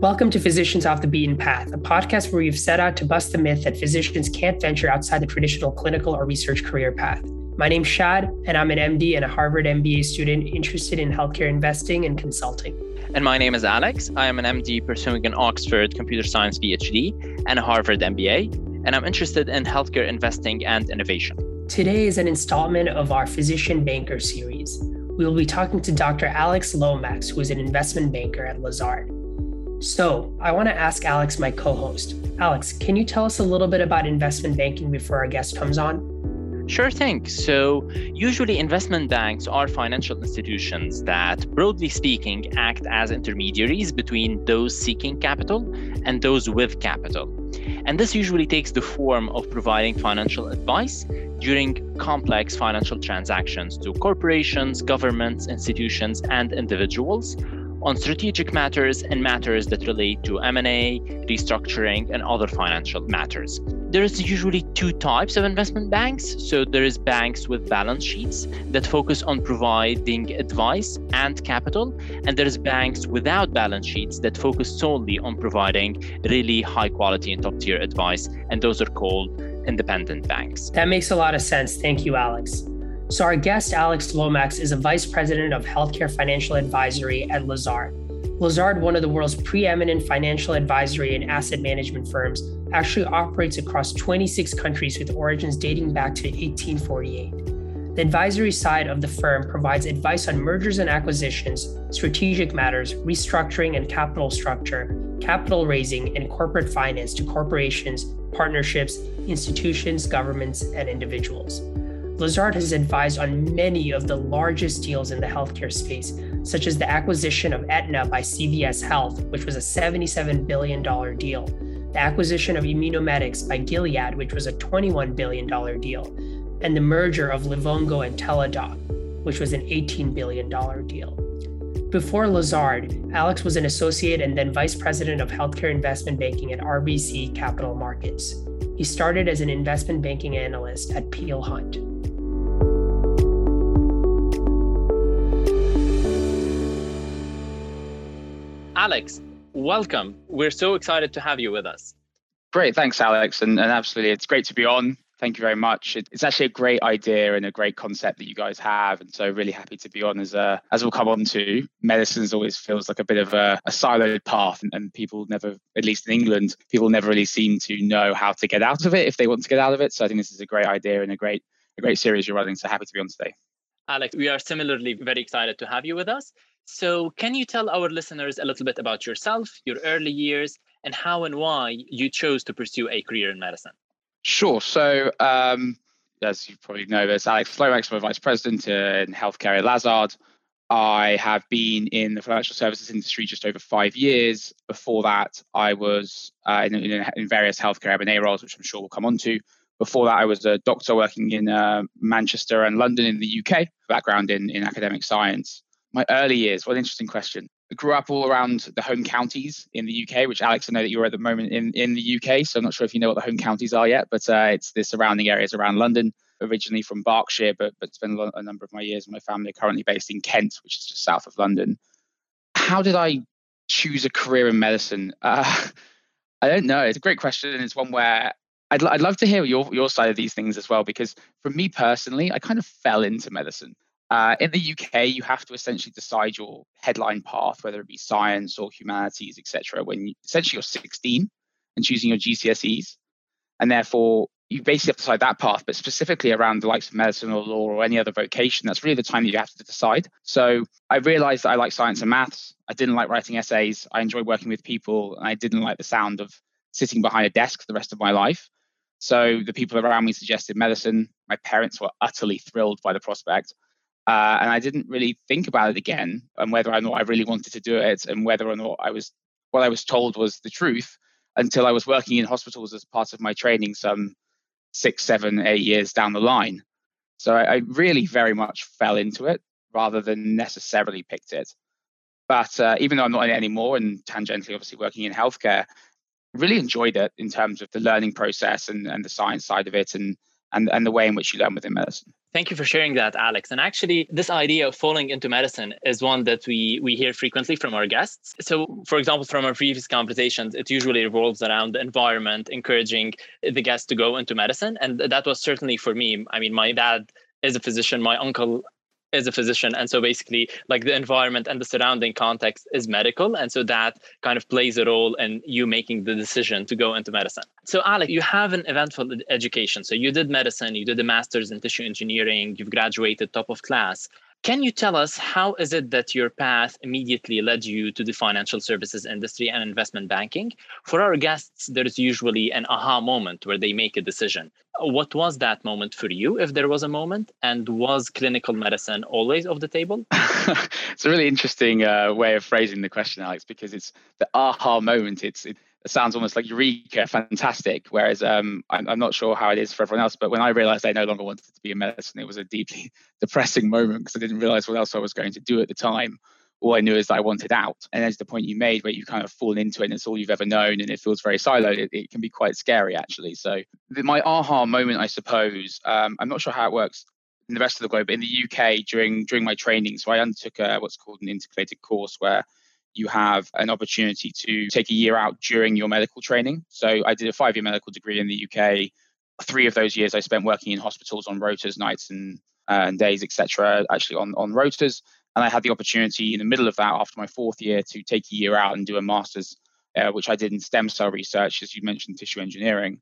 Welcome to Physicians Off the Beaten Path, a podcast where we've set out to bust the myth that physicians can't venture outside the traditional clinical or research career path. My name's Shad, and I'm an MD and a Harvard MBA student interested in healthcare investing and consulting. And my name is Alex. I am an MD pursuing an Oxford Computer Science PhD and a Harvard MBA, and I'm interested in healthcare investing and innovation. Today is an installment of our Physician Banker series. We will be talking to Dr. Alex Lomax, who is an investment banker at Lazard. So, I want to ask Alex, my co host. Alex, can you tell us a little bit about investment banking before our guest comes on? Sure thing. So, usually investment banks are financial institutions that, broadly speaking, act as intermediaries between those seeking capital and those with capital. And this usually takes the form of providing financial advice during complex financial transactions to corporations, governments, institutions, and individuals on strategic matters and matters that relate to M&A, restructuring, and other financial matters. There is usually two types of investment banks. So there is banks with balance sheets that focus on providing advice and capital, and there is banks without balance sheets that focus solely on providing really high quality and top tier advice, and those are called independent banks. That makes a lot of sense. Thank you, Alex. So, our guest, Alex Lomax, is a vice president of healthcare financial advisory at Lazard. Lazard, one of the world's preeminent financial advisory and asset management firms, actually operates across 26 countries with origins dating back to 1848. The advisory side of the firm provides advice on mergers and acquisitions, strategic matters, restructuring and capital structure, capital raising, and corporate finance to corporations, partnerships, institutions, governments, and individuals. Lazard has advised on many of the largest deals in the healthcare space, such as the acquisition of Aetna by CVS Health, which was a $77 billion deal, the acquisition of Immunomedics by Gilead, which was a $21 billion deal, and the merger of Livongo and Teladoc, which was an $18 billion deal. Before Lazard, Alex was an associate and then vice president of healthcare investment banking at RBC Capital Markets. He started as an investment banking analyst at Peel Hunt. Alex, welcome. We're so excited to have you with us. Great. Thanks, Alex. And, and absolutely, it's great to be on. Thank you very much. It, it's actually a great idea and a great concept that you guys have. And so, really happy to be on as a, as we'll come on to. Medicine always feels like a bit of a, a siloed path, and, and people never, at least in England, people never really seem to know how to get out of it if they want to get out of it. So, I think this is a great idea and a great, a great series you're running. So, happy to be on today. Alex, we are similarly very excited to have you with us. So, can you tell our listeners a little bit about yourself, your early years, and how and why you chose to pursue a career in medicine? Sure. So, um, as you probably know, there's Alex Lomax, my vice president in healthcare at Lazard. I have been in the financial services industry just over five years. Before that, I was uh, in, in, in, various healthcare M&A roles, which I'm sure we'll come on to. Before that, I was a doctor working in uh, Manchester and London in the UK, background in, in academic science my early years, what an interesting question. I grew up all around the home counties in the UK, which Alex, I know that you're at the moment in, in the UK. So I'm not sure if you know what the home counties are yet, but uh, it's the surrounding areas around London, originally from Berkshire, but, but spent a, number of my years with my family currently based in Kent, which is just south of London. How did I choose a career in medicine? Uh, I don't know. It's a great question. It's one where I'd, I'd love to hear your, your side of these things as well, because for me personally, I kind of fell into medicine. Uh, in the UK, you have to essentially decide your headline path, whether it be science or humanities, etc. When you, essentially you're 16 and choosing your GCSEs, and therefore you basically have to decide that path. But specifically around the likes of medicine or law or any other vocation, that's really the time that you have to decide. So I realized that I like science and maths. I didn't like writing essays. I enjoyed working with people, and I didn't like the sound of sitting behind a desk the rest of my life. So the people around me suggested medicine. My parents were utterly thrilled by the prospect. Uh, and I didn't really think about it again and whether or not I really wanted to do it and whether or not I was what I was told was the truth until I was working in hospitals as part of my training some six, seven, eight years down the line. So I, I really very much fell into it rather than necessarily picked it. But uh, even though I'm not in it anymore and tangentially obviously working in healthcare, really enjoyed it in terms of the learning process and, and the science side of it and, and, and the way in which you learn within medicine. Thank you for sharing that, Alex. And actually, this idea of falling into medicine is one that we we hear frequently from our guests. So, for example, from our previous conversations, it usually revolves around the environment, encouraging the guests to go into medicine, and that was certainly for me. I mean, my dad is a physician. My uncle is a physician. And so basically like the environment and the surrounding context is medical. And so that kind of plays a role in you making the decision to go into medicine. So Alex you have an eventful education. So you did medicine you did a master's in tissue engineering you've graduated top of class can you tell us how is it that your path immediately led you to the financial services industry and investment banking? For our guests, there's usually an aha moment where they make a decision. What was that moment for you, if there was a moment? And was clinical medicine always off the table? it's a really interesting uh, way of phrasing the question, Alex, because it's the aha moment. It's it, sounds almost like eureka, fantastic. Whereas um, I'm, I'm, not sure how it is for everyone else, but when I realized I no longer wanted to be in medicine, it was a deeply depressing moment because I didn't realize what else I was going to do at the time. All I knew is that I wanted out. And there's the point you made where you kind of fall into it and it's all you've ever known and it feels very siloed. It, it can be quite scary, actually. So, my aha moment, I suppose, um, I'm not sure how it works in the rest of the globe, but in the UK during during my training, so I undertook a, what's called an integrated course where you have an opportunity to take a year out during your medical training. So I did a five year medical degree in the UK. Three of those years I spent working in hospitals on rotas, nights and, uh, and days, etc. Actually on on rotas, and I had the opportunity in the middle of that, after my fourth year, to take a year out and do a master's, uh, which I did in stem cell research, as you mentioned, tissue engineering.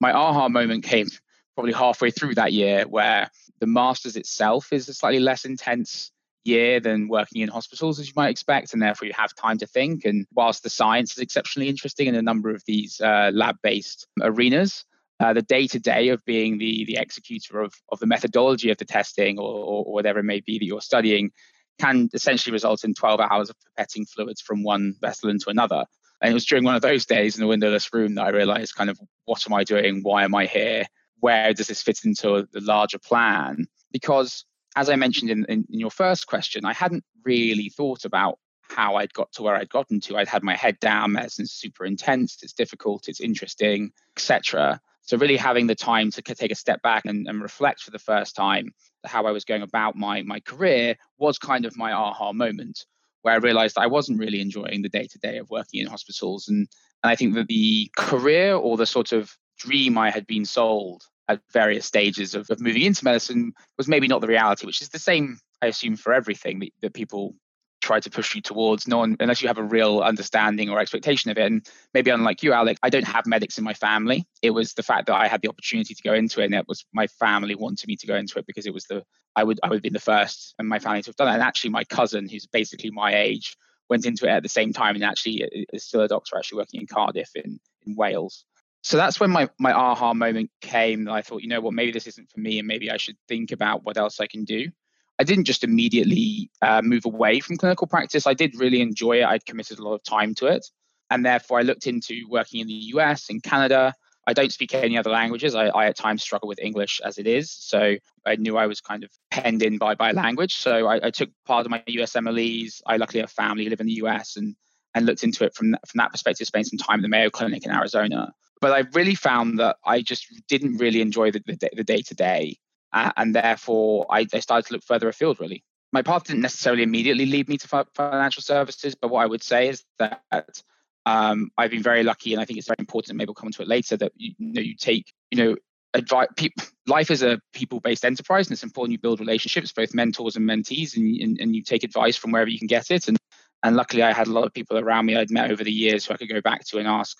My aha moment came probably halfway through that year, where the master's itself is a slightly less intense year than working in hospitals as you might expect and therefore you have time to think. And whilst the science is exceptionally interesting in a number of these uh, lab-based arenas uh, the day-to-day of being the the executor of, of the methodology of the testing or, or, or whatever it may be that you're studying can essentially result in 12 hours of pipetting fluids from one vessel into another. And it was during one of those days in a windowless room that i realized kind of what am i doing? Why am i here? Where does this fit into the larger plan? Because as I mentioned in, in, in, your first question, I hadn't really thought about how I'd got to where I'd gotten to. I'd had my head down, medicine's super intense, it's difficult, it's interesting, etc. So really having the time to take a step back and, and reflect for the first time how I was going about my my career was kind of my aha moment where I realized I wasn't really enjoying the day to day of working in hospitals. And, and I think that the career or the sort of dream I had been sold at various stages of, of moving into medicine was maybe not the reality, which is the same, I assume, for everything that, that people try to push you towards. No one unless you have a real understanding or expectation of it. And maybe unlike you Alex i don't have medics in my family. It was the fact that i had the opportunity to go into it and it was my family wanted me to go into it because it was the i would i would be the first and my family to have done it. And actually my cousin who's basically my age went into it at the same time and actually uh, is still a doctor actually working in cardiff in in wales so that's when my my aha moment came that I thought, you know what, maybe this isn't for me, and maybe I should think about what else I can do. I didn't just immediately uh, move away from clinical practice. I did really enjoy it. I'd committed a lot of time to it, and therefore I looked into working in the US, in Canada. I don't speak any other languages. I, I at times struggle with English as it is, so I knew I was kind of penned in by by language. So I, I took part of my USMLEs. I luckily have family who live in the US, and and looked into it from from that perspective. Spent some time at the Mayo Clinic in Arizona but I really found that I just didn't really enjoy the the day to day, and therefore I, I started to look further afield. Really, my path didn't necessarily immediately lead me to financial services, but what I would say is that um, I've been very lucky, and I think it's very important. Maybe we'll come to it later. That you, you know you take you know advice. Pe- life is a people-based enterprise, and it's important you build relationships, both mentors and mentees, and, and, and you take advice from wherever you can get it. And and luckily, I had a lot of people around me I'd met over the years who I could go back to and ask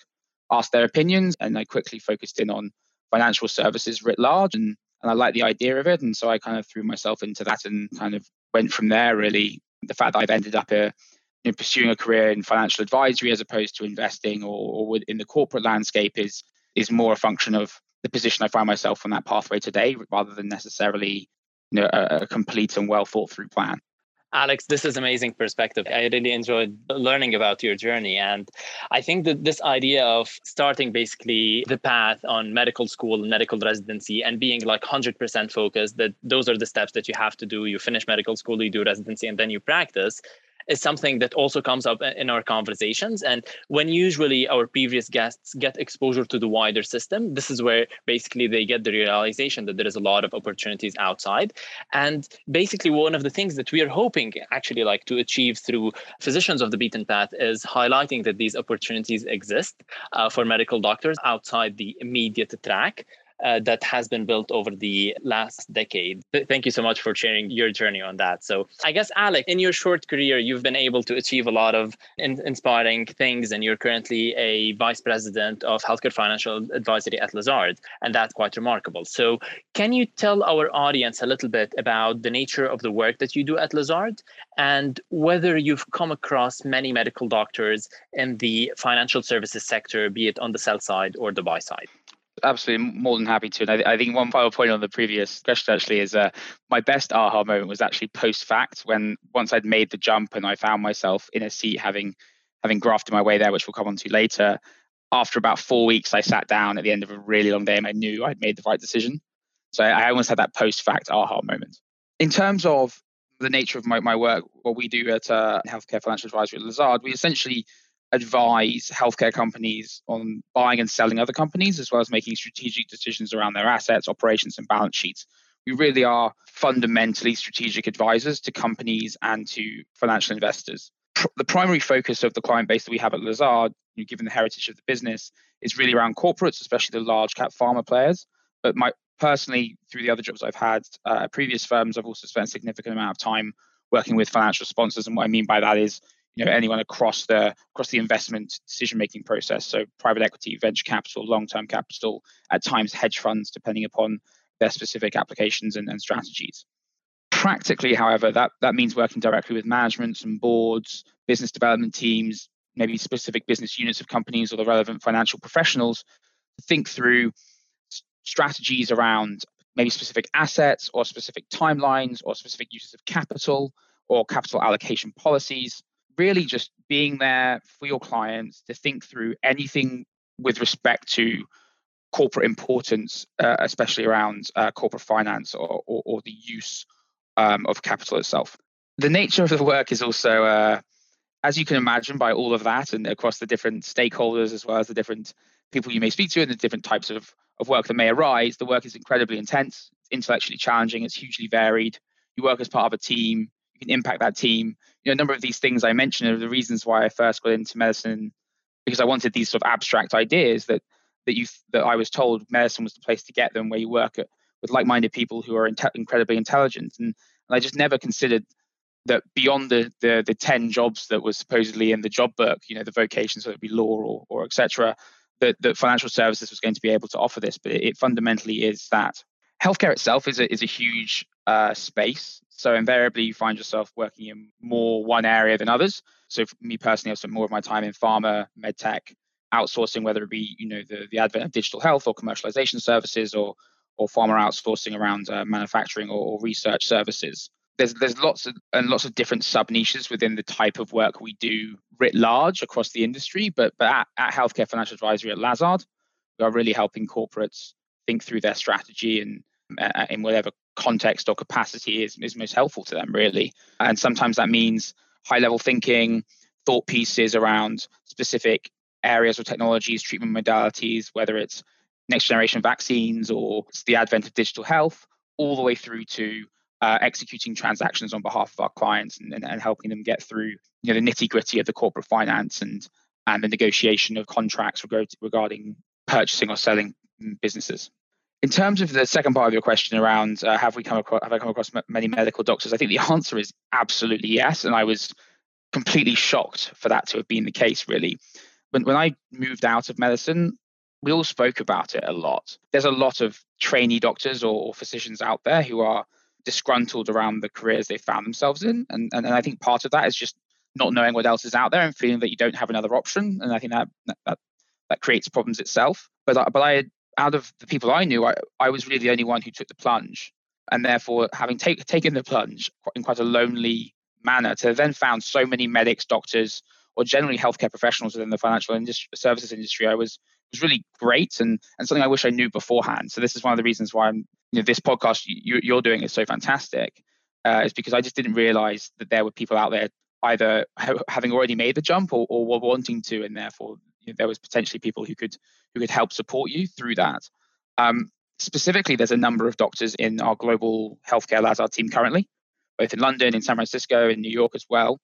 asked their opinions, and I quickly focused in on financial services writ large, and and I liked the idea of it, and so I kind of threw myself into that and kind of went from there. Really, the fact that I've ended up uh, you know, pursuing a career in financial advisory as opposed to investing or, or in the corporate landscape is is more a function of the position I find myself on that pathway today, rather than necessarily you know, a, a complete and well thought through plan. Alex, this is amazing perspective. I really enjoyed learning about your journey. And I think that this idea of starting basically the path on medical school and medical residency and being like 100% focused, that those are the steps that you have to do. You finish medical school, you do residency, and then you practice is something that also comes up in our conversations. And when usually our previous guests get exposure to the wider system, this is where basically they get the realization that there is a lot of opportunities outside. And basically, one of the things that we are hoping actually like to achieve through physicians of the beaten path is highlighting that these opportunities exist uh, for medical doctors outside the immediate track uh, that has been built over the last decade. Thank you so much for sharing your journey on that. So, I guess, Alex, in your short career, you've been able to achieve a lot of in- inspiring things, and you're currently a vice president of healthcare financial advisory at Lazard, and that's quite remarkable. So, can you tell our audience a little bit about the nature of the work that you do at Lazard and whether you've come across many medical doctors in the financial services sector, be it on the sell side or the buy side? Absolutely more than happy to. And I, I, think one final point on the previous question actually is uh, my best aha moment was actually post fact when once I'd made the jump and I found myself in a seat having having grafted my way there, which we'll come on to later. After about four weeks, I sat down at the end of a really long day and I knew I'd made the right decision. So I, I almost had that post fact aha moment. In terms of the nature of my, my work, what we do at uh, Healthcare Financial Advisory at Lazard, we essentially advise healthcare companies on buying and selling other companies, as well as making strategic decisions around their assets, operations, and balance sheets. We really are fundamentally strategic advisors to companies and to financial investors. The primary focus of the client base that we have at Lazard, given the heritage of the business, is really around corporates, especially the large cap pharma players. But my personally, through the other jobs I've had uh, previous firms, I've also spent a significant amount of time working with financial sponsors. And what I mean by that is you know anyone across the across the investment decision making process. So private equity venture capital long term capital at times hedge funds depending upon their specific applications and, and strategies. Practically however that that means working directly with managements and boards business development teams maybe specific business units of companies or the relevant financial professionals to think through strategies around maybe specific assets or specific timelines or specific uses of capital or capital allocation policies really just being there for your clients to think through anything with respect to corporate importance, uh, especially around uh, corporate finance or, or, or the use um, of capital itself. The nature of the work is also, uh, as you can imagine, by all of that and across the different stakeholders as well as the different people you may speak to and the different types of, of work that may arise, the work is incredibly intense, intellectually challenging, it's hugely varied. You work as part of a team, you can impact that team. Know, a number of these things I mentioned are the reasons why I first got into medicine because I wanted these sort of abstract ideas that that you that I was told medicine was the place to get them, where you work at, with like-minded people who are inte- incredibly intelligent, and, and I just never considered that beyond the, the the 10 jobs that was supposedly in the job book, you know, the vocations, whether it be law or, or etc., that, that financial services was going to be able to offer this. But it, it fundamentally is that healthcare itself is a, is a huge uh, space. So invariably, you find yourself working in more one area than others. So for me personally, I've spent more of my time in pharma, medtech, outsourcing, whether it be you know the, the advent of digital health or commercialization services, or or pharma outsourcing around uh, manufacturing or, or, research services. There's there's lots of and lots of different sub niches within the type of work we do writ large across the industry. But but at, at Healthcare Financial Advisory at Lazard, we are really helping corporates think through their strategy and uh, in whatever context or capacity is, is most helpful to them, really. And sometimes that means high level thinking, thought pieces around specific areas or technologies, treatment modalities, whether it's next generation vaccines or it's the advent of digital health, all the way through to uh, executing transactions on behalf of our clients and, and, and helping them get through you know, the nitty gritty of the corporate finance and and the negotiation of contracts regarding purchasing or selling businesses. In terms of the second part of your question around uh, have we come across have I come across many medical doctors? I think the answer is absolutely yes, and I was completely shocked for that to have been the case. Really, when when I moved out of medicine, we all spoke about it a lot. There's a lot of trainee doctors or, or physicians out there who are disgruntled around the careers they found themselves in, and, and and I think part of that is just not knowing what else is out there and feeling that you don't have another option, and I think that that that creates problems itself. But but I out of the people I knew, I, I was really the only one who took the plunge. And therefore, having take, taken the plunge in quite a lonely manner, to then found so many medics, doctors, or generally healthcare professionals within the financial industry, services industry, I was was really great and and something I wish I knew beforehand. So this is one of the reasons why I'm you know this podcast you, you're doing is so fantastic, uh, is because I just didn't realize that there were people out there either ha- having already made the jump or, or were wanting to, and therefore there was potentially people who could who could help support you through that. Um, specifically, there's a number of doctors in our global healthcare Lazard team currently, both in London, in San Francisco, in New York as well,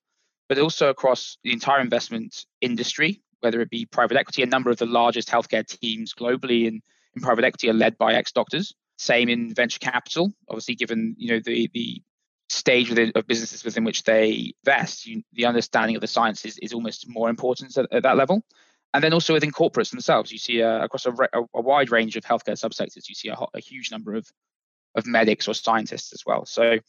but also across the entire investment industry, whether it be private equity. A number of the largest healthcare teams globally in, in private equity are led by ex-doctors. Same in venture capital, obviously, given you know the the stage within, of businesses within which they invest, you, the understanding of the science is, is almost more important at, at that level. And then also within corporates themselves, you see uh, across a, a, a, wide range of healthcare subsectors, you see a, a, huge number of, of medics or scientists as well. So,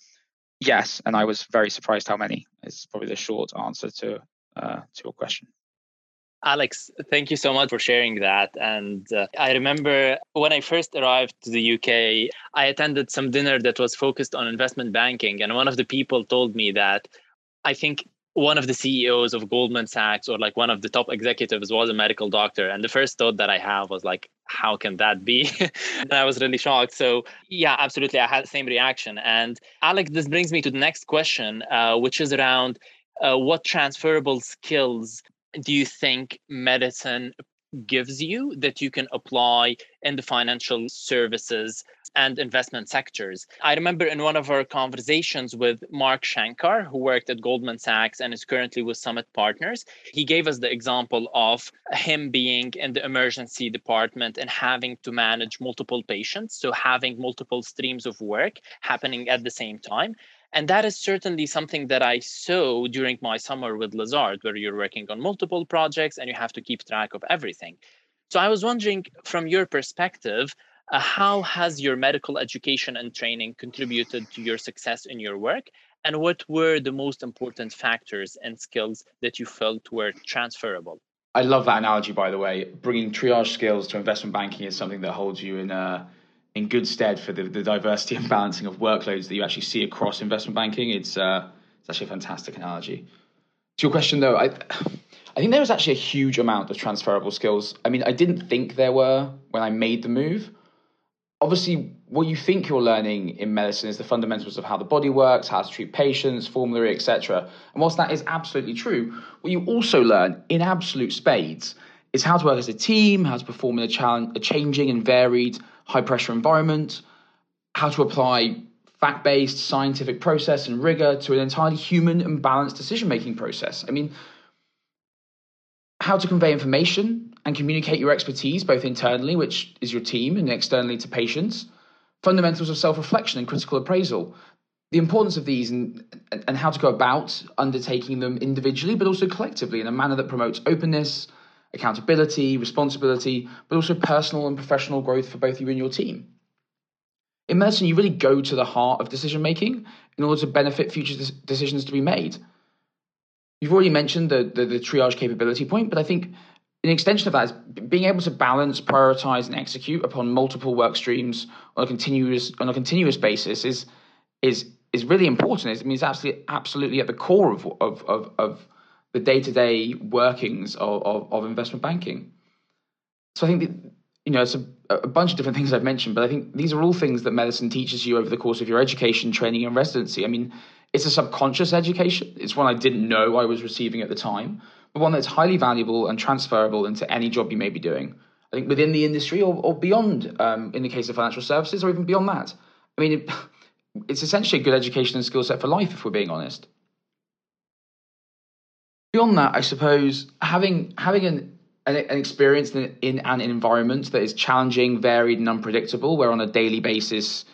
yes, and I was very surprised how many is probably the short answer to uh, to your question. Alex, thank you so much for sharing that. And uh, I remember when I first arrived to the UK, I attended some dinner that was focused on investment banking. And one of the people told me that I think one of the CEOs of Goldman Sachs or like one of the top executives was a medical doctor. And the first thought that I have was like, how can that be? and I was really shocked. So, yeah, absolutely. I had the same reaction. And Alex, this brings me to the next question, uh, which is around uh, what transferable skills do you think medicine gives you that you can apply in the financial services and investment sectors. I remember in one of our conversations with Mark Shankar, who worked at Goldman Sachs and is currently with Summit Partners, he gave us the example of him being in the emergency department and having to manage multiple patients. So, having multiple streams of work happening at the same time. And that is certainly something that I saw during my summer with Lazard, where you're working on multiple projects and you have to keep track of everything. So I was wondering, from your perspective, uh, how has your medical education and training contributed to your success in your work? And what were the most important factors and skills that you felt were transferable? I love that analogy, by the way. Bringing triage skills to investment banking is something that holds you in a in good stead for the, the diversity and balancing of workloads that you actually see across investment banking. It's uh, it's actually a fantastic analogy. To your question though, I I think there was actually a huge amount of transferable skills. I mean, I didn't think there were when I made the move. Obviously, what you think you're learning in medicine is the fundamentals of how the body works, how to treat patients, formulary, etc. And whilst that is absolutely true, what you also learn in absolute spades is how to work as a team, how to perform in a, challenge, a changing and varied high pressure environment, how to apply fact based scientific process and rigor to an entirely human and balanced decision making process. I mean, how to convey information and communicate your expertise both internally, which is your team, and externally to patients, fundamentals of self reflection and critical appraisal. The importance of these and, and how to go about undertaking them individually, but also collectively in a manner that promotes openness, accountability, responsibility, but also personal and professional growth for both you and your team. In medicine, you really go to the heart of decision making in order to benefit future decisions to be made. You've already mentioned the, the, the triage capability point, but I think an extension of that is being able to balance, prioritize, and execute upon multiple work streams on a continuous on a continuous basis is is is really important. I it's absolutely absolutely at the core of of of, of the day-to-day workings of, of, of investment banking. So I think that, you know it's a, a, bunch of different things I've mentioned, but I think these are all things that medicine teaches you over the course of your education, training, and residency. I mean, it's a subconscious education. It's one I didn't know I was receiving at the time, but one that's highly valuable and transferable into any job you may be doing. I think within the industry or, or beyond, um, in the case of financial services, or even beyond that. I mean, it, it's essentially a good education and skill set for life, if we're being honest beyond that, I suppose having having an an, experience in, in an environment that is challenging, varied, and unpredictable, where on a daily basis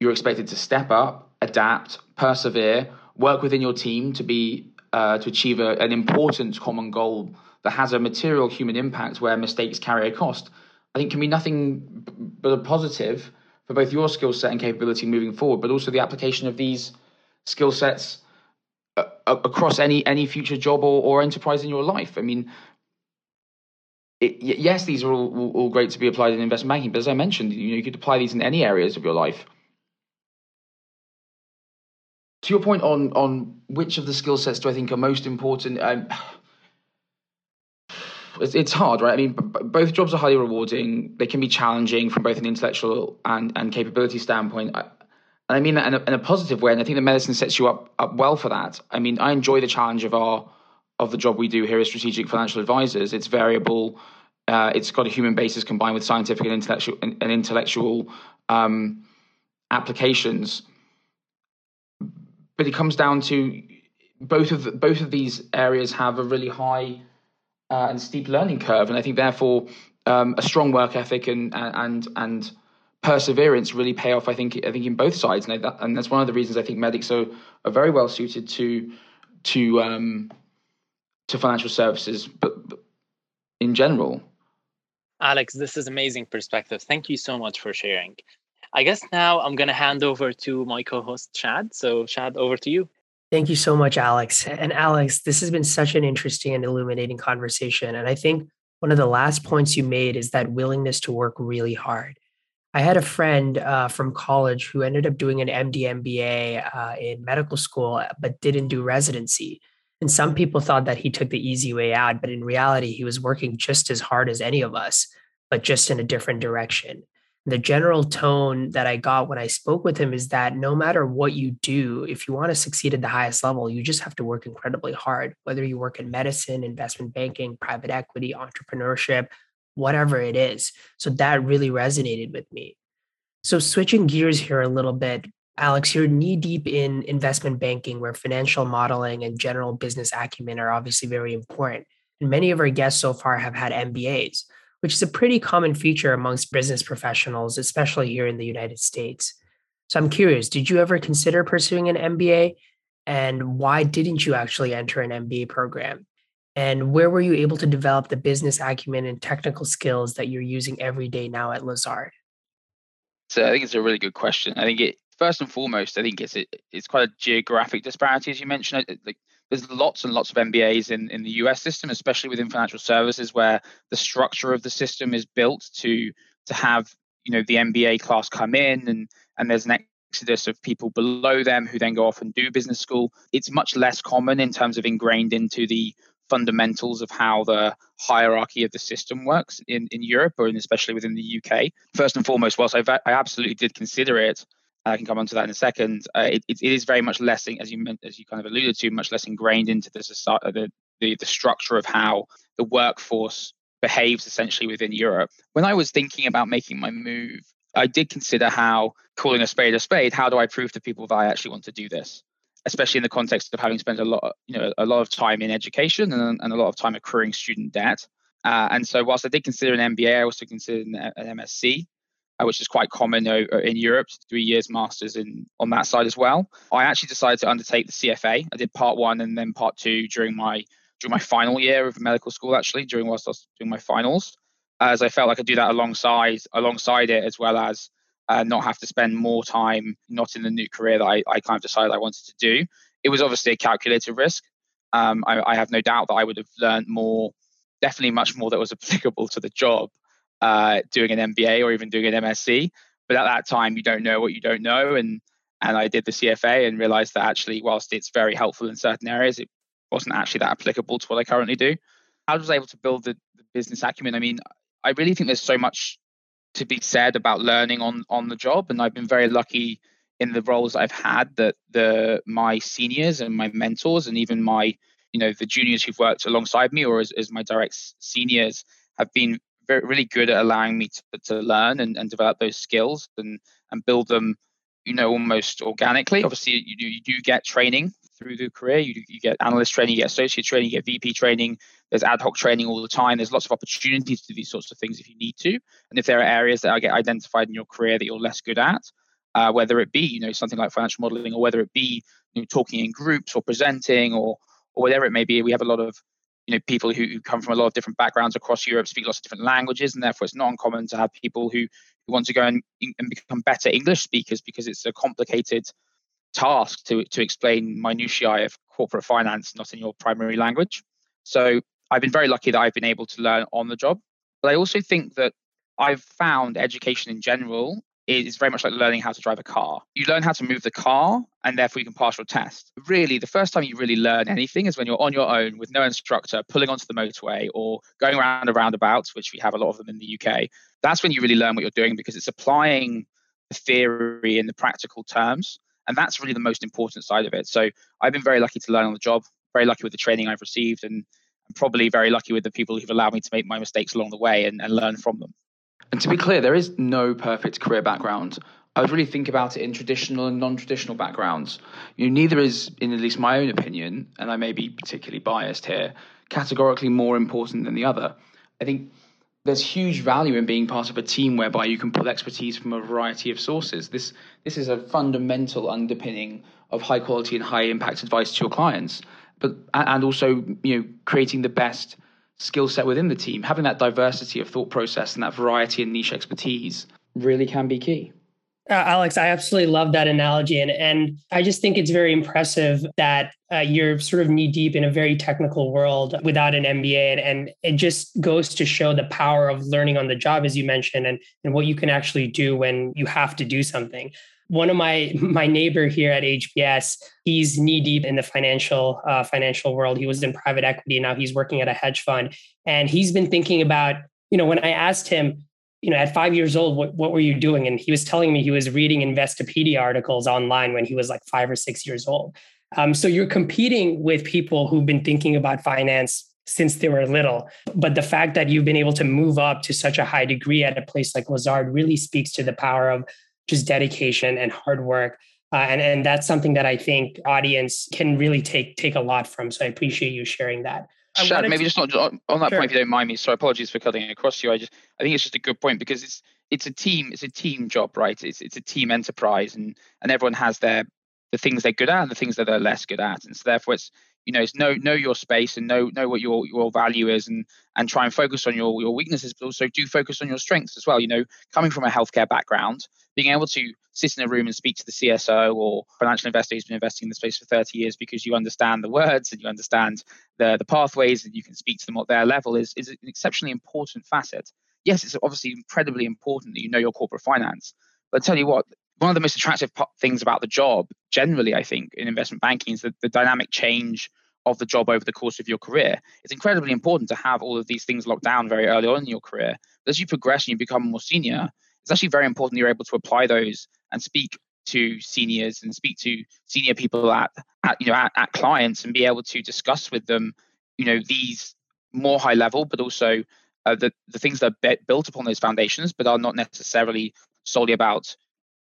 you're expected to step up, adapt, persevere, work within your team to be uh, to achieve a, an important common goal that has a material human impact where mistakes carry a cost. I think can be nothing but a positive for both your skill set and capability moving forward, but also the application of these skill sets across any any future job or, or enterprise in your life. I mean, it, yes, these are all, all great to be applied in investment banking, but as I mentioned, you know, you could apply these in any areas of your life. To your point on on which of the skill sets do I think are most important? Um, it's, it's hard, right? I mean, b- both jobs are highly rewarding. They can be challenging from both an intellectual and and capability standpoint. I, And I mean that in a, in a positive way. And I think the medicine sets you up, up well for that. I mean, I enjoy the challenge of our of the job we do here as strategic financial advisors. It's variable. Uh, it's got a human basis combined with scientific and intellectual and, and intellectual um, applications. But it comes down to both of the, both of these areas have a really high uh, and steep learning curve, and I think therefore um, a strong work ethic and and and perseverance really pay off. I think I think in both sides, and, I, and that's one of the reasons I think medics are, are very well suited to to um, to financial services, but, but in general. Alex, this is amazing perspective. Thank you so much for sharing. I guess now I'm going to hand over to my co-host Shad. So Shad, over to you. Thank you so much, Alex. And Alex, this has been such an interesting and illuminating conversation. And I think one of the last points you made is that willingness to work really hard. I had a friend uh, from college who ended up doing an MD MBA uh, in medical school, but didn't do residency. And some people thought that he took the easy way out, but in reality, he was working just as hard as any of us, but just in a different direction. The general tone that I got when I spoke with him is that no matter what you do, if you want to succeed at the highest level, you just have to work incredibly hard, whether you work in medicine, investment banking, private equity, entrepreneurship, whatever it is. So that really resonated with me. So, switching gears here a little bit, Alex, you're knee deep in investment banking, where financial modeling and general business acumen are obviously very important. And many of our guests so far have had MBAs, which is a pretty common feature amongst business professionals, especially here in the United States. So I'm curious, did you ever consider pursuing an MBA? And why didn't you actually enter an MBA program? And where were you able to develop the business acumen and technical skills that you're using every day now at Lazard? So I think it's a really good question. I think it first and foremost, I think it's it's quite a geographic disparity, as you mentioned. Like, there's lots and lots of MBAs in, in the US system, especially within financial services, where the structure of the system is built to to have you know the MBA class come in, and and there's an exodus of people below them who then go off and do business school. It's much less common in terms of ingrained into the fundamentals of how the hierarchy of the system works in, in Europe or in, especially within the UK. First and foremost, whilst I've, I absolutely did consider it, I can come on to that in a second. Uh, it, it is very much less, as you as you kind of alluded to, much less ingrained into the society, the, the the structure of how the workforce behaves essentially within Europe. When I was thinking about making my move, I did consider how calling a spade a spade. How do I prove to people that I actually want to do this? Especially in the context of having spent a lot, you know, a lot of time in education and, and a lot of time accruing student debt. Uh, and so, whilst I did consider an MBA, I also considered an, an MSc uh, which is quite common in Europe, three years masters in on that side as well. I actually decided to undertake the CFA. I did part one and then part two during my during my final year of medical school. Actually, during whilst I was doing my finals, as I felt like I could do that alongside alongside it as well as uh, not have to spend more time not in the new career that I, I kind of decided I wanted to do. It was obviously a calculated risk. Um, I, I have no doubt that I would have learned more, definitely much more that was applicable to the job uh, doing an MBA or even doing an MSc. But at that time, you don't know what you don't know, and and I did the CFA and realized that actually, whilst it's very helpful in certain areas, it wasn't actually that applicable to what I currently do. I was able to build the, the business acumen. I mean, I really think there's so much to be said about learning on on the job, and I've been very lucky in the roles I've had that the my seniors and my mentors and even my you know the juniors who've worked alongside me or as, as my direct seniors have been very really good at allowing me to, to learn and, and develop those skills and and build them you know almost organically. Obviously you do you do get training through the career. You, you get analyst training you get associate training you get vp training. There's ad hoc training all the time. There's lots of opportunities to do these sorts of things if you need to. And if there are areas that get identified in your career that you're less good at uh, whether it be you know something like financial modeling or whether it be you know, talking in groups or presenting or or whatever it may be we have a lot of you know people who, who come from a lot of different backgrounds across Europe speak lots of different languages, and therefore it's not uncommon to have people who, who want to go and, and become better English speakers because it's a complicated task to to explain minutiae of corporate finance not in your primary language. So I've been very lucky that I've been able to learn on the job. But I also think that I've found education in general is very much like learning how to drive a car. You learn how to move the car, and therefore you can pass your test. Really, the first time you really learn anything is when you're on your own with no instructor, pulling onto the motorway or going around a roundabout, which we have a lot of them in the UK. That's when you really learn what you're doing because it's applying the theory in the practical terms. And that's really the most important side of it. So I've been very lucky to learn on the job, very lucky with the training I've received, and I'm probably very lucky with the people who've allowed me to make my mistakes along the way and, and learn from them. And to be clear, there is no perfect career background. I would really think about it in traditional and non-traditional backgrounds. You know, neither is, in at least my own opinion, and I may be particularly biased here, categorically more important than the other. I think there's huge value in being part of a team whereby you can pull expertise from a variety of sources. This this is a fundamental underpinning of high quality and high impact advice to your clients, but and also you know creating the best skill set within the team. Having that diversity of thought process and that variety and niche expertise really can be key. Uh, Alex, I absolutely love that analogy. And, and I just think it's very impressive that uh, you're sort of knee deep in a very technical world without an MBA. And, and it just goes to show the power of learning on the job, as you mentioned, and, and what you can actually do when you have to do something. One of my my neighbor here at HBS, he's knee deep in the financial uh, financial world. He was in private equity, now he's working at a hedge fund, and he's been thinking about. You know, when I asked him, you know, at five years old, what, what were you doing? And he was telling me he was reading Investopedia articles online when he was like five or six years old. Um, so you're competing with people who've been thinking about finance since they were little. But the fact that you've been able to move up to such a high degree at a place like Lazard really speaks to the power of just dedication and hard work. Uh, and, and that's something that I think audience can really take take a lot from. So I appreciate you sharing that. Shad, maybe to, just not on, on that sure. point, if you don't mind me. So apologies for cutting across you. I just I think it's just a good point because it's it's a team it's a team job, right? It's it's a team enterprise, and and everyone has their the things they're good at and the things that they're less good at, and so therefore it's you know it's know know your space and know know what your your value is and and try and focus on your your weaknesses, but also do focus on your strengths as well. You know, coming from a healthcare background, being able to sit in a room and speak to the CSO or financial investor who's been investing in the space for 30 years because you understand the words and you understand the, the pathways and you can speak to them at their level is, is an exceptionally important facet. Yes, it's obviously incredibly important that you know your corporate finance. But I tell you what, one of the most attractive things about the job, generally, I think, in investment banking is the, the dynamic change of the job over the course of your career. It's incredibly important to have all of these things locked down very early on in your career. But as you progress and you become more senior, it's actually very important you're able to apply those and speak to seniors and speak to senior people at, at you know at, at clients and be able to discuss with them you know these more high level but also uh, the, the things that are built upon those foundations but are not necessarily solely about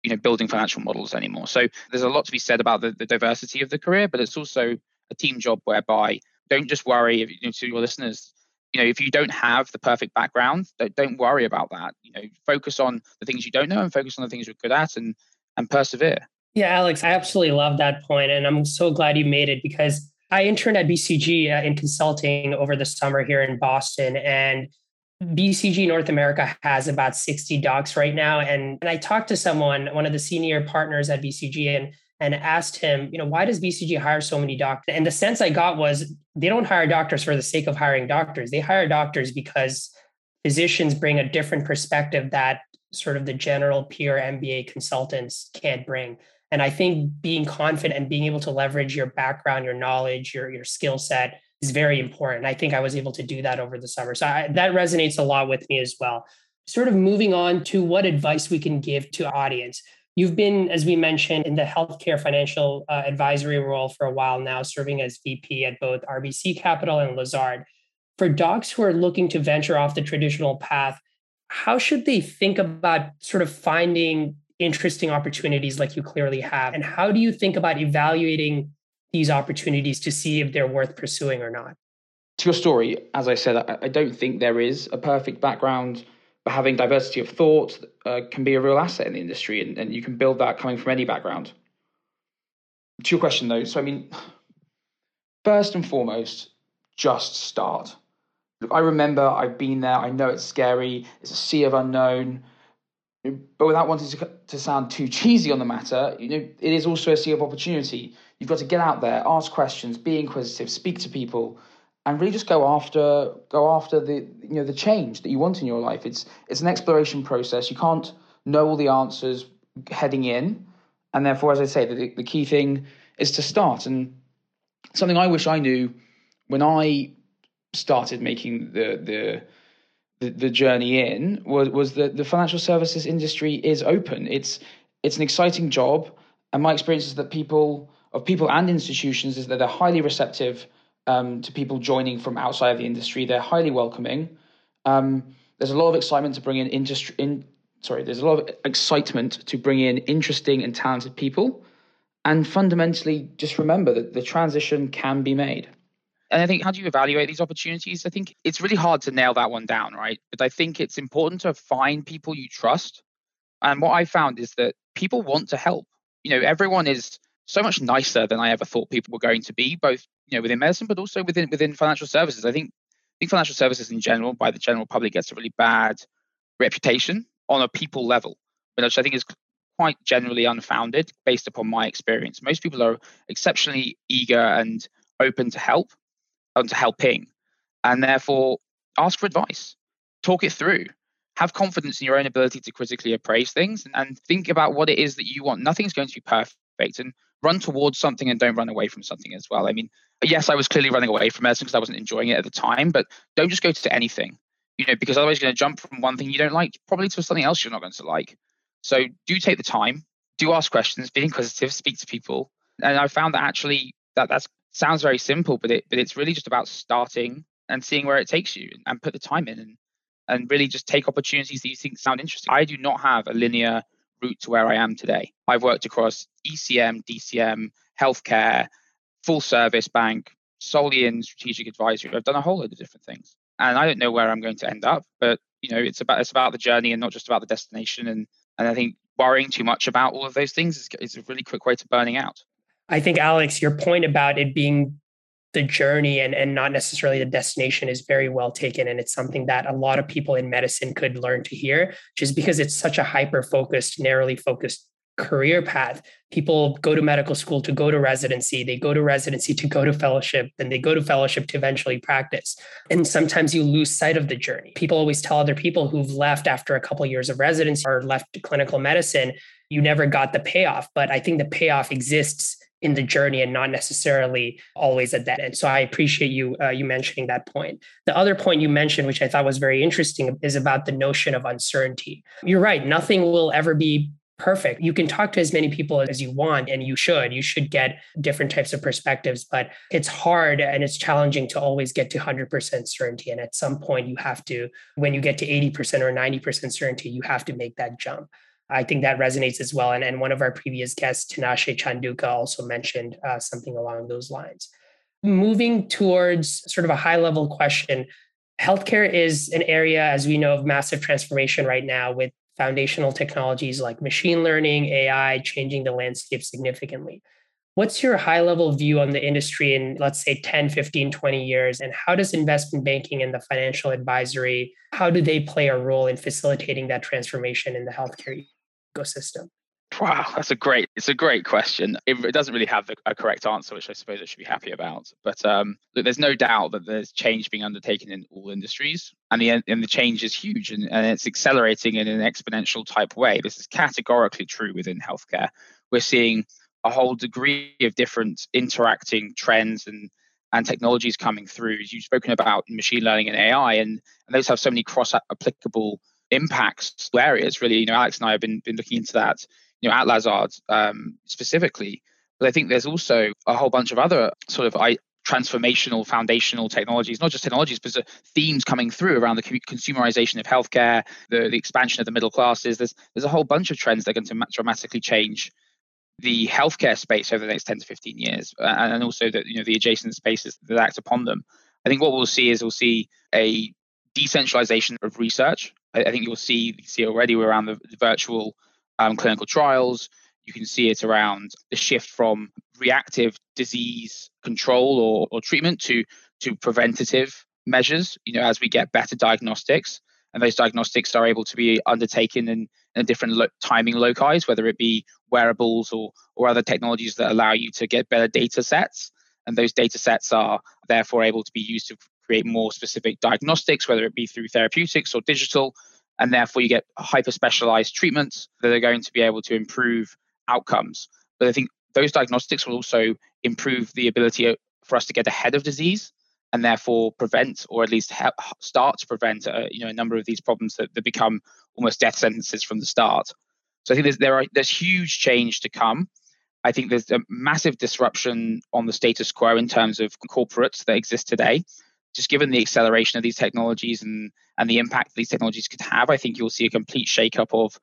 you know building financial models anymore. So there's a lot to be said about the, the diversity of the career but it's also a team job whereby don't just worry if, you know, to your listeners you know if you don't have the perfect background don't, don't worry about that. You know focus on the things you don't know and focus on the things you're good at and and persevere. Yeah alex i absolutely love that point and i'm so glad you made it because i interned at bcg uh, in consulting over the summer here in boston and BCG North America has about 60 docs right now. And, and I talked to someone, one of the senior partners at BCG, and and asked him, you know, why does BCG hire so many doctors? And the sense I got was they don't hire doctors for the sake of hiring doctors. They hire doctors because physicians bring a different perspective that sort of the general peer MBA consultants can't bring. And I think being confident and being able to leverage your background, your knowledge, your your skill set is very important. I think I was able to do that over the summer. So I, that resonates a lot with me as well. Sort of moving on to what advice we can give to audience. You've been, as we mentioned, in the healthcare financial uh, advisory role for a while now, serving as VP at both RBC Capital and Lazard. For docs who are looking to venture off the traditional path, how should they think about sort of finding interesting opportunities like you clearly have? And how do you think about evaluating these opportunities to see if they're worth pursuing or not? To your story, as I said, I don't think there is a perfect background but having diversity of thought uh, can be a real asset in the industry, and, and you can build that coming from any background. To your question, though, so I mean, first and foremost, just start. I remember I've been there. I know it's scary. It's a sea of unknown. But without wanting to, to sound too cheesy on the matter, you know, it is also a sea of opportunity. You've got to get out there, ask questions, be inquisitive, speak to people, and really just go after go after the you know the change that you want in your life. It's it's an exploration process. You can't know all the answers heading in, and therefore, as I say, the, the key thing is to start. And something I wish I knew when I started making the the the, journey in was was that the financial services industry is open. It's it's an exciting job, and my experience is that people of people and institutions is that they're highly receptive um, to people joining from outside of the industry. They're highly welcoming. Um, there's a lot of excitement to bring in industry. In sorry, there's a lot of excitement to bring in interesting and talented people, and fundamentally, just remember that the transition can be made. And I think, how do you evaluate these opportunities? I think it's really hard to nail that one down, right? But I think it's important to find people you trust. And what I found is that people want to help. You know, everyone is so much nicer than I ever thought people were going to be, both you know within medicine, but also within within financial services. I think I think financial services in general, by the general public, gets a really bad reputation on a people level, which I think is quite generally unfounded based upon my experience. Most people are exceptionally eager and open to help, and to helping, and therefore ask for advice, talk it through, have confidence in your own ability to critically appraise things, and, and think about what it is that you want. Nothing's going to be perfect, and run towards something and don't run away from something as well. I mean, yes, I was clearly running away from medicine because I wasn't enjoying it at the time, but don't just go to anything, you know, because otherwise you're going to jump from one thing you don't like probably to something else you're not going to like. So do take the time, do ask questions, be inquisitive, speak to people, and I found that actually that that's sounds very simple, but it but it's really just about starting and seeing where it takes you and put the time in and and really just take opportunities that you think sound interesting. I do not have a linear route to where I am today. I've worked across ECM, DCM, healthcare, full service bank, solely in strategic advisory. I've done a whole load of different things. And I don't know where I'm going to end up, but you know, it's about it's about the journey and not just about the destination. And and I think worrying too much about all of those things is, is a really quick way to burning out. I think, Alex, your point about it being the journey and, and not necessarily the destination is very well taken. And it's something that a lot of people in medicine could learn to hear, just because it's such a hyper focused, narrowly focused career path. People go to medical school to go to residency, they go to residency to go to fellowship, then they go to fellowship to eventually practice. And sometimes you lose sight of the journey. People always tell other people who've left after a couple of years of residency or left clinical medicine, you never got the payoff. But I think the payoff exists in the journey and not necessarily always at that end. So I appreciate you uh, you mentioning that point. The other point you mentioned, which I thought was very interesting, is about the notion of uncertainty. You're right; nothing will ever be perfect. You can talk to as many people as you want, and you should. You should get different types of perspectives, but it's hard and it's challenging to always get to 100% certainty. And at some point, you have to, when you get to 80% or 90% certainty, you have to make that jump. I think that resonates as well. And, and one of our previous guests, Tinashe Chanduka, also mentioned uh, something along those lines. Moving towards sort of a high level question, healthcare is an area, as we know, of massive transformation right now with foundational technologies like machine learning, AI changing the landscape significantly. What's your high level view on the industry in, let's say, 10, 15, 20 years? And how does investment banking and the financial advisory, how do they play a role in facilitating that transformation in the healthcare ecosystem? Wow, that's a great. It's a great question. It, doesn't really have a, correct answer, which I suppose I should be happy about. But um, look, there's no doubt that there's change being undertaken in all industries, and the and the change is huge, and, and it's accelerating in an exponential type way. This is categorically true within healthcare. We're seeing a whole degree of different interacting trends and and technologies coming through. You've spoken about machine learning and AI, and, and those have so many cross applicable impacts areas. Really, you know, Alex and I have been been looking into that, you know, at Lazard um, specifically. But I think there's also a whole bunch of other sort of I, transformational foundational technologies, not just technologies, but themes coming through around the consumerization of healthcare, the, the expansion of the middle classes. There's there's a whole bunch of trends that are going to dramatically change the healthcare space over the next 10 to 15 years, uh, and also the you know the adjacent spaces that act upon them. I think what we'll see is we'll see a decentralization of research. I, I think you'll see see already around the, the virtual um, clinical trials. You can see it around the shift from reactive disease control or, or treatment to to preventative measures. You know, as we get better diagnostics, and those diagnostics are able to be undertaken in, in different lo- timing loci, whether it be wearables or or other technologies that allow you to get better data sets. And those data sets are therefore able to be used to create more specific diagnostics, whether it be through therapeutics or digital. And therefore, you get hyper specialized treatments that are going to be able to improve outcomes. But I think those diagnostics will also improve the ability for us to get ahead of disease and therefore prevent or at least help, start to prevent uh, you know a number of these problems that, that become almost death sentences from the start. So I think there's there are there's huge change to come. I think there's a massive disruption on the status quo in terms of corporates that exist today. Just given the acceleration of these technologies and and the impact these technologies could have, I think you'll see a complete shakeup of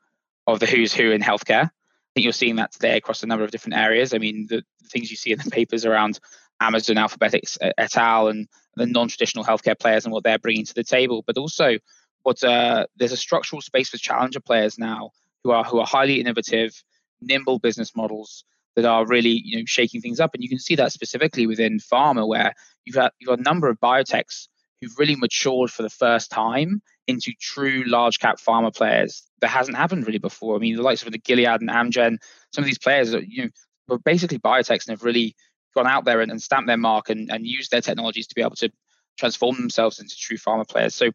of the who's who in healthcare. I think you're seeing that today across a number of different areas. I mean, the, the things you see in the papers around Amazon, Alphabetics, et al., and the non-traditional healthcare players and what they're bringing to the table, but also what uh, there's a structural space for challenger players now who are who are highly innovative, nimble business models that are really you know shaking things up. And you can see that specifically within pharma, where you've got you've got a number of biotechs who've really matured for the first time into true large cap pharma players. That hasn't happened really before. I mean, the likes of the Gilead and Amgen, some of these players are you know were basically biotechs and have really gone out there and, and stamped their mark and, and used their technologies to be able to transform themselves into true pharma players. So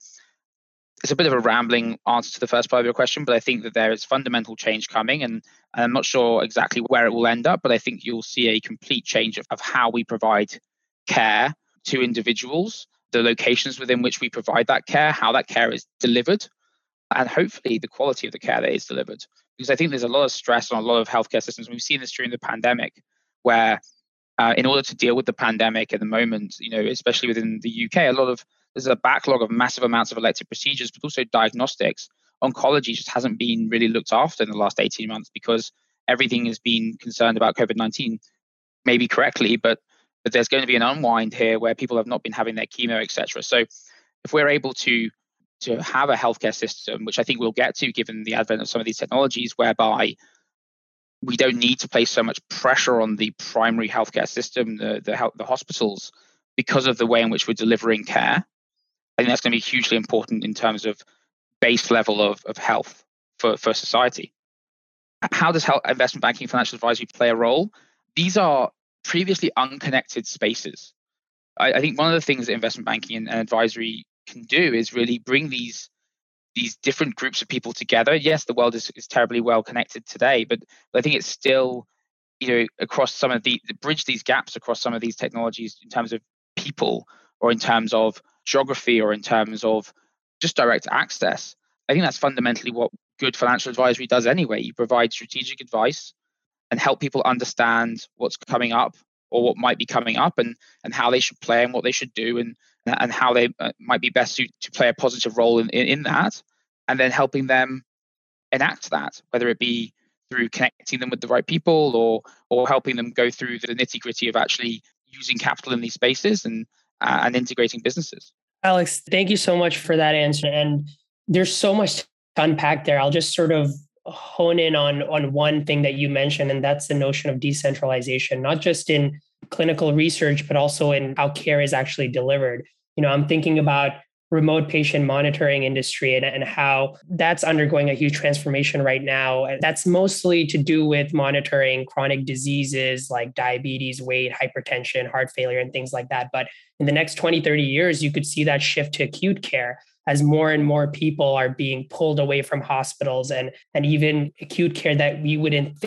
it's a bit of a rambling answer to the first part of your question, but I think that there is fundamental change coming, and, and I'm not sure exactly where it will end up, but I think you'll see a complete change of, of how we provide care to individuals, the locations within which we provide that care, how that care is delivered, and hopefully the quality of the care that is delivered. Because I think there's a lot of stress on a lot of healthcare systems. We've seen this during the pandemic, where uh, in order to deal with the pandemic at the moment, you know, especially within the UK, a lot of there's a backlog of massive amounts of elective procedures, but also diagnostics. Oncology just hasn't been really looked after in the last 18 months because everything has been concerned about COVID 19, maybe correctly, but but there's going to be an unwind here where people have not been having their chemo, etc. So if we're able to to have a healthcare system, which I think we'll get to given the advent of some of these technologies, whereby we don't need to place so much pressure on the primary healthcare system, the the, the hospitals, because of the way in which we're delivering care. I think that's going to be hugely important in terms of base level of, of health for, for society. How does health, investment banking financial advisory play a role? These are previously unconnected spaces. I, I think one of the things that investment banking and, and advisory can do is really bring these these different groups of people together. Yes, the world is, is terribly well connected today, but, but I think it's still, you know, across some of the bridge these gaps across some of these technologies in terms of people or in terms of geography or in terms of just direct access. I think that's fundamentally what good financial advisory does anyway. You provide strategic advice and help people understand what's coming up or what might be coming up and and how they should play and what they should do and and how they uh, might be best suited to play a positive role in, in, in that and then helping them enact that whether it be through connecting them with the right people or or helping them go through the nitty gritty of actually using capital in these spaces and and integrating businesses. Alex thank you so much for that answer and there's so much to unpack there. I'll just sort of hone in on on one thing that you mentioned and that's the notion of decentralization not just in clinical research but also in how care is actually delivered. You know i'm thinking about remote patient monitoring industry and, and how that's undergoing a huge transformation right now. And that's mostly to do with monitoring chronic diseases like diabetes weight hypertension heart failure and things like that. But in the next 20 30 years you could see that shift to acute care as more and more people are being pulled away from hospitals and and even acute care that we wouldn't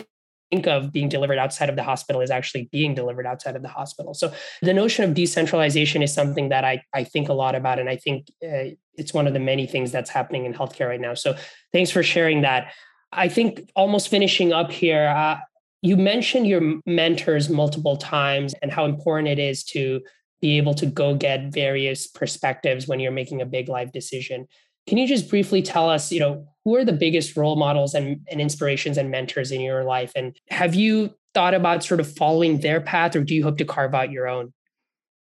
think of being delivered outside of the hospital is actually being delivered outside of the hospital. So the notion of decentralization is something that I, I think a lot about. And I think uh, it's one of the many things that's happening in healthcare right now. So thanks for sharing that. I think almost finishing up here, uh, you mentioned your mentors multiple times and how important it is to be able to go get various perspectives when you're making a big life decision. Can you just briefly tell us, you know, who are the biggest role models and, and inspirations and mentors in your life? And have you thought about sort of following their path or do you hope to carve out your own?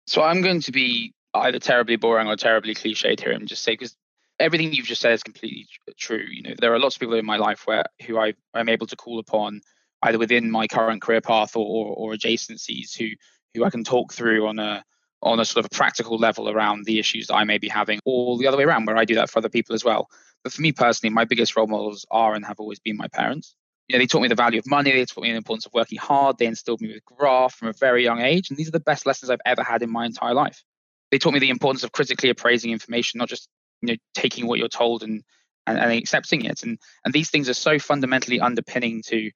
So I'm going to be either terribly boring or terribly cliched here and just say because everything you've just said is completely true. You know, there are lots of people in my life where who I, I'm able to call upon either within my current career path or, or, or adjacencies who who I can talk through on a on a sort of a practical level around the issues that I may be having, or the other way around, where I do that for other people as well. But for me personally, my biggest role models are and have always been my parents. You know, they taught me the value of money, they taught me the importance of working hard, they instilled me with graft from a very young age, and these are the best lessons I've ever had in my entire life. They taught me the importance of critically appraising information, not just you know taking what you're told and and, and accepting it. And and these things are so fundamentally underpinning to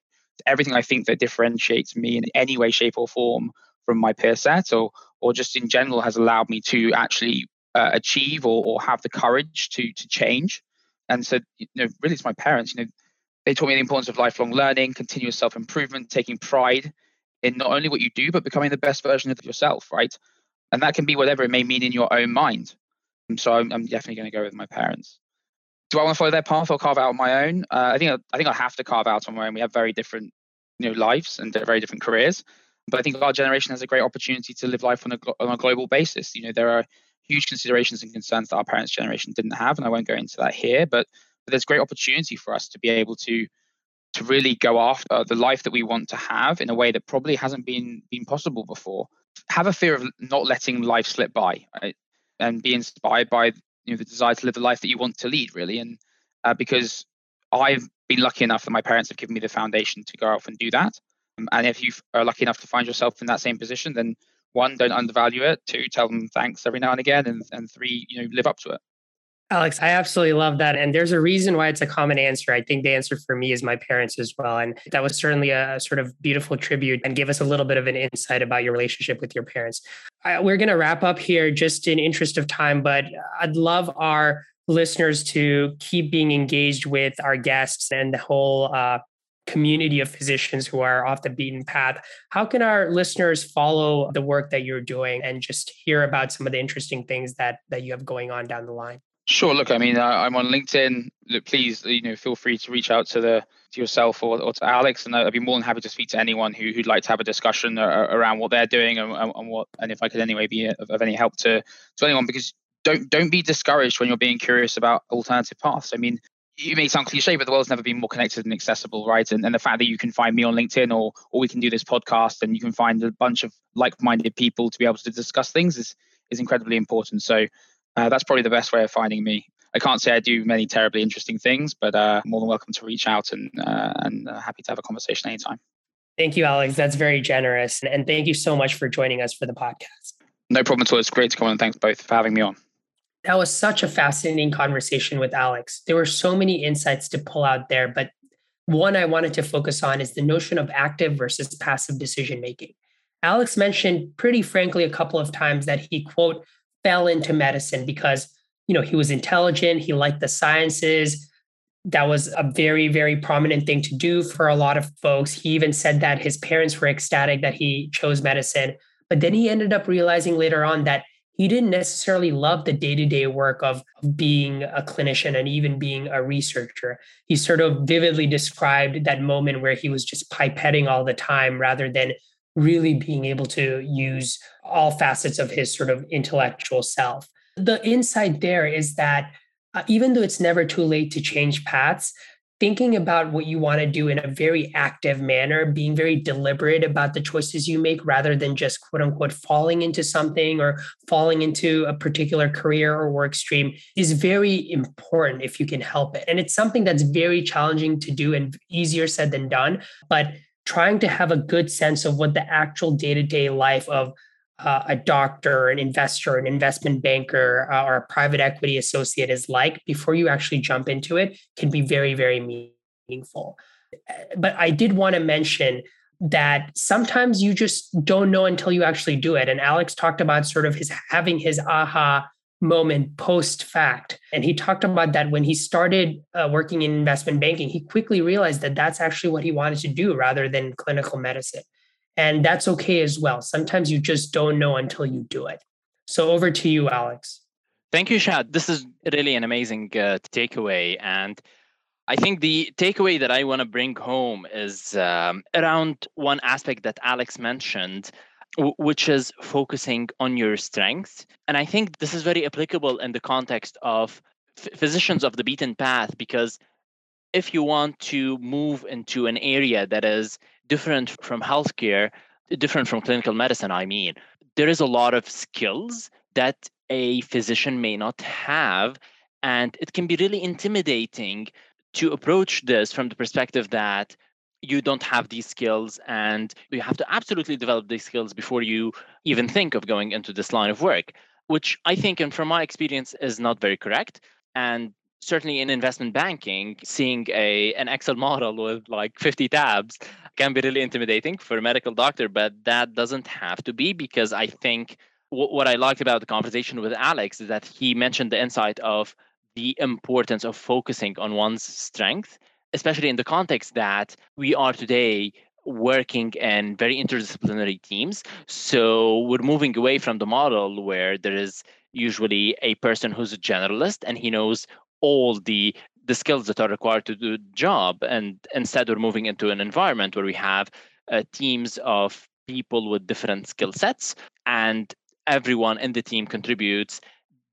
everything I think that differentiates me in any way, shape, or form from my peer set or or just in general has allowed me to actually uh, achieve or, or have the courage to to change. And so, you know, really, it's my parents. You know, they taught me the importance of lifelong learning, continuous self improvement, taking pride in not only what you do, but becoming the best version of yourself, right? And that can be whatever it may mean in your own mind. And so I'm, I'm definitely going to go with my parents. Do I want to follow their path or carve out my own? Uh, I think I, I think I have to carve out on my own. We have very different, you know, lives and very different careers. But I think our generation has a great opportunity to live life on a on a global basis. You know, there are huge considerations and concerns that our parents' generation didn't have, and I won't go into that here. But, but there's great opportunity for us to be able to to really go after the life that we want to have in a way that probably hasn't been been possible before. Have a fear of not letting life slip by, right? and be inspired by you know the desire to live the life that you want to lead, really. And uh, because I've been lucky enough that my parents have given me the foundation to go off and do that. Um, and if you are lucky enough to find yourself in that same position, then one, don't undervalue it. Two, tell them thanks every now and again. And, and three, you know, live up to it. Alex, I absolutely love that. And there's a reason why it's a common answer. I think the answer for me is my parents as well. And that was certainly a sort of beautiful tribute and give us a little bit of an insight about your relationship with your parents. I, we're going to wrap up here just in interest of time, but I'd love our listeners to keep being engaged with our guests and the whole uh, community of physicians who are off the beaten path. How can our listeners follow the work that you're doing and just hear about some of the interesting things that that you have going on down the line? Sure. Look, I mean, uh, I, am on LinkedIn. Look, please, you know, feel free to reach out to the to yourself or, or to Alex, and uh, I'd be more than happy to speak to anyone who, who'd like to have a discussion uh, around what they're doing and, and what and if I could anyway be of, of any help to to anyone because don't don't be discouraged when you're being curious about alternative paths. I mean, it may sound cliche, but the world's never been more connected and accessible, right? And, and the fact that you can find me on LinkedIn or or we can do this podcast and you can find a bunch of like-minded people to be able to discuss things is is incredibly important. So uh, that's probably the best way of finding me. I can't say I do many terribly interesting things, but uh, more than welcome to reach out and uh, and uh, happy to have a conversation anytime. Thank you, Alex. That's very generous, and thank you so much for joining us for the podcast. No problem at all. It's great to come on, and thanks both for having me on. That was such a fascinating conversation with Alex. There were so many insights to pull out there, but one I wanted to focus on is the notion of active versus passive decision making. Alex mentioned pretty frankly a couple of times that he quote fell into medicine because you know he was intelligent he liked the sciences that was a very very prominent thing to do for a lot of folks he even said that his parents were ecstatic that he chose medicine but then he ended up realizing later on that he didn't necessarily love the day-to-day work of, being a clinician and even being a researcher he sort of vividly described that moment where he was just pipetting all the time rather than really being able to use all facets of his sort of intellectual self. The insight there is that uh, even though it's never too late to change paths, thinking about what you want to do in a very active manner, being very deliberate about the choices you make rather than just quote unquote falling into something or falling into a particular career or work stream is very important if you can help it. And it's something that's very challenging to do and easier said than done. But trying to have a good sense of what the actual day-to-day life of uh, a doctor, an investor, an investment banker, uh, or a private equity associate is like before you actually jump into it can be very, very meaningful. But I did want to mention that sometimes you just don't know until you actually do it. And Alex talked about sort of his having his aha moment post fact. And he talked about that when he started uh, working in investment banking, he quickly realized that that's actually what he wanted to do rather than clinical medicine. And that's okay as well. Sometimes you just don't know until you do it. So over to you, Alex. Thank you, Shad. This is really an amazing uh, takeaway. And I think the takeaway that I want to bring home is um, around one aspect that Alex mentioned, which is focusing on your strengths. And I think this is very applicable in the context of f- physicians of the beaten path, because if you want to move into an area that is different from healthcare, different from clinical medicine, I mean, there is a lot of skills that a physician may not have. And it can be really intimidating to approach this from the perspective that you don't have these skills and you have to absolutely develop these skills before you even think of going into this line of work which i think and from my experience is not very correct and certainly in investment banking seeing a an excel model with like 50 tabs can be really intimidating for a medical doctor but that doesn't have to be because i think what I liked about the conversation with Alex is that he mentioned the insight of the importance of focusing on one's strength, especially in the context that we are today working in very interdisciplinary teams. So we're moving away from the model where there is usually a person who's a generalist and he knows all the the skills that are required to do the job and instead we're moving into an environment where we have uh, teams of people with different skill sets and everyone in the team contributes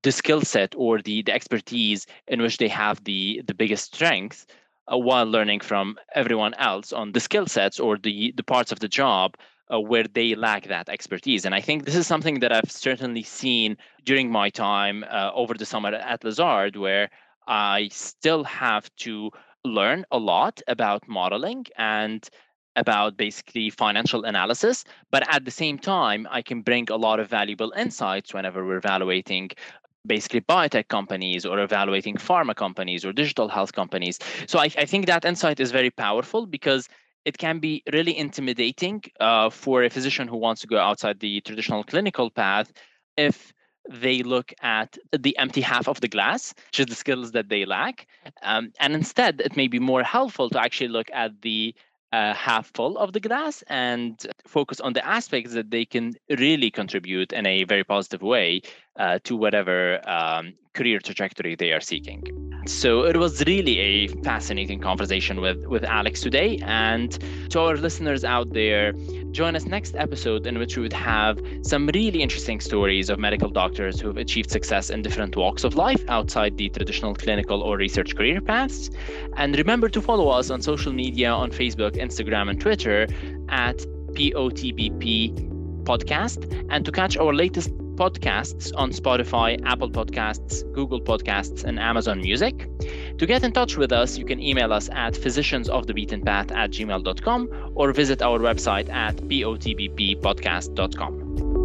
the skill set or the, the expertise in which they have the the biggest strength uh, while learning from everyone else on the skill sets or the the parts of the job uh, where they lack that expertise. And I think this is something that I've certainly seen during my time uh, over the summer at Lazard, where I still have to learn a lot about modeling and about basically financial analysis. But at the same time, I can bring a lot of valuable insights whenever we're evaluating basically biotech companies or evaluating pharma companies or digital health companies. So I, I think that insight is very powerful because it can be really intimidating uh, for a physician who wants to go outside the traditional clinical path if they look at the empty half of the glass, which is the skills that they lack. Um, and instead, it may be more helpful to actually look at the uh, half full of the glass and focus on the aspects that they can really contribute in a very positive way uh, to whatever um, career trajectory they are seeking. So it was really a fascinating conversation with, with Alex today. And to our listeners out there, join us next episode in which we would have some really interesting stories of medical doctors who've achieved success in different walks of life outside the traditional clinical or research career paths. And remember to follow us on social media on Facebook, Instagram, and Twitter at POTBP podcast and to catch our latest podcasts on Spotify, Apple Podcasts, Google Podcasts, and Amazon Music. To get in touch with us, you can email us at physiciansofthebeatenpath at gmail.com or visit our website at potbppodcast.com.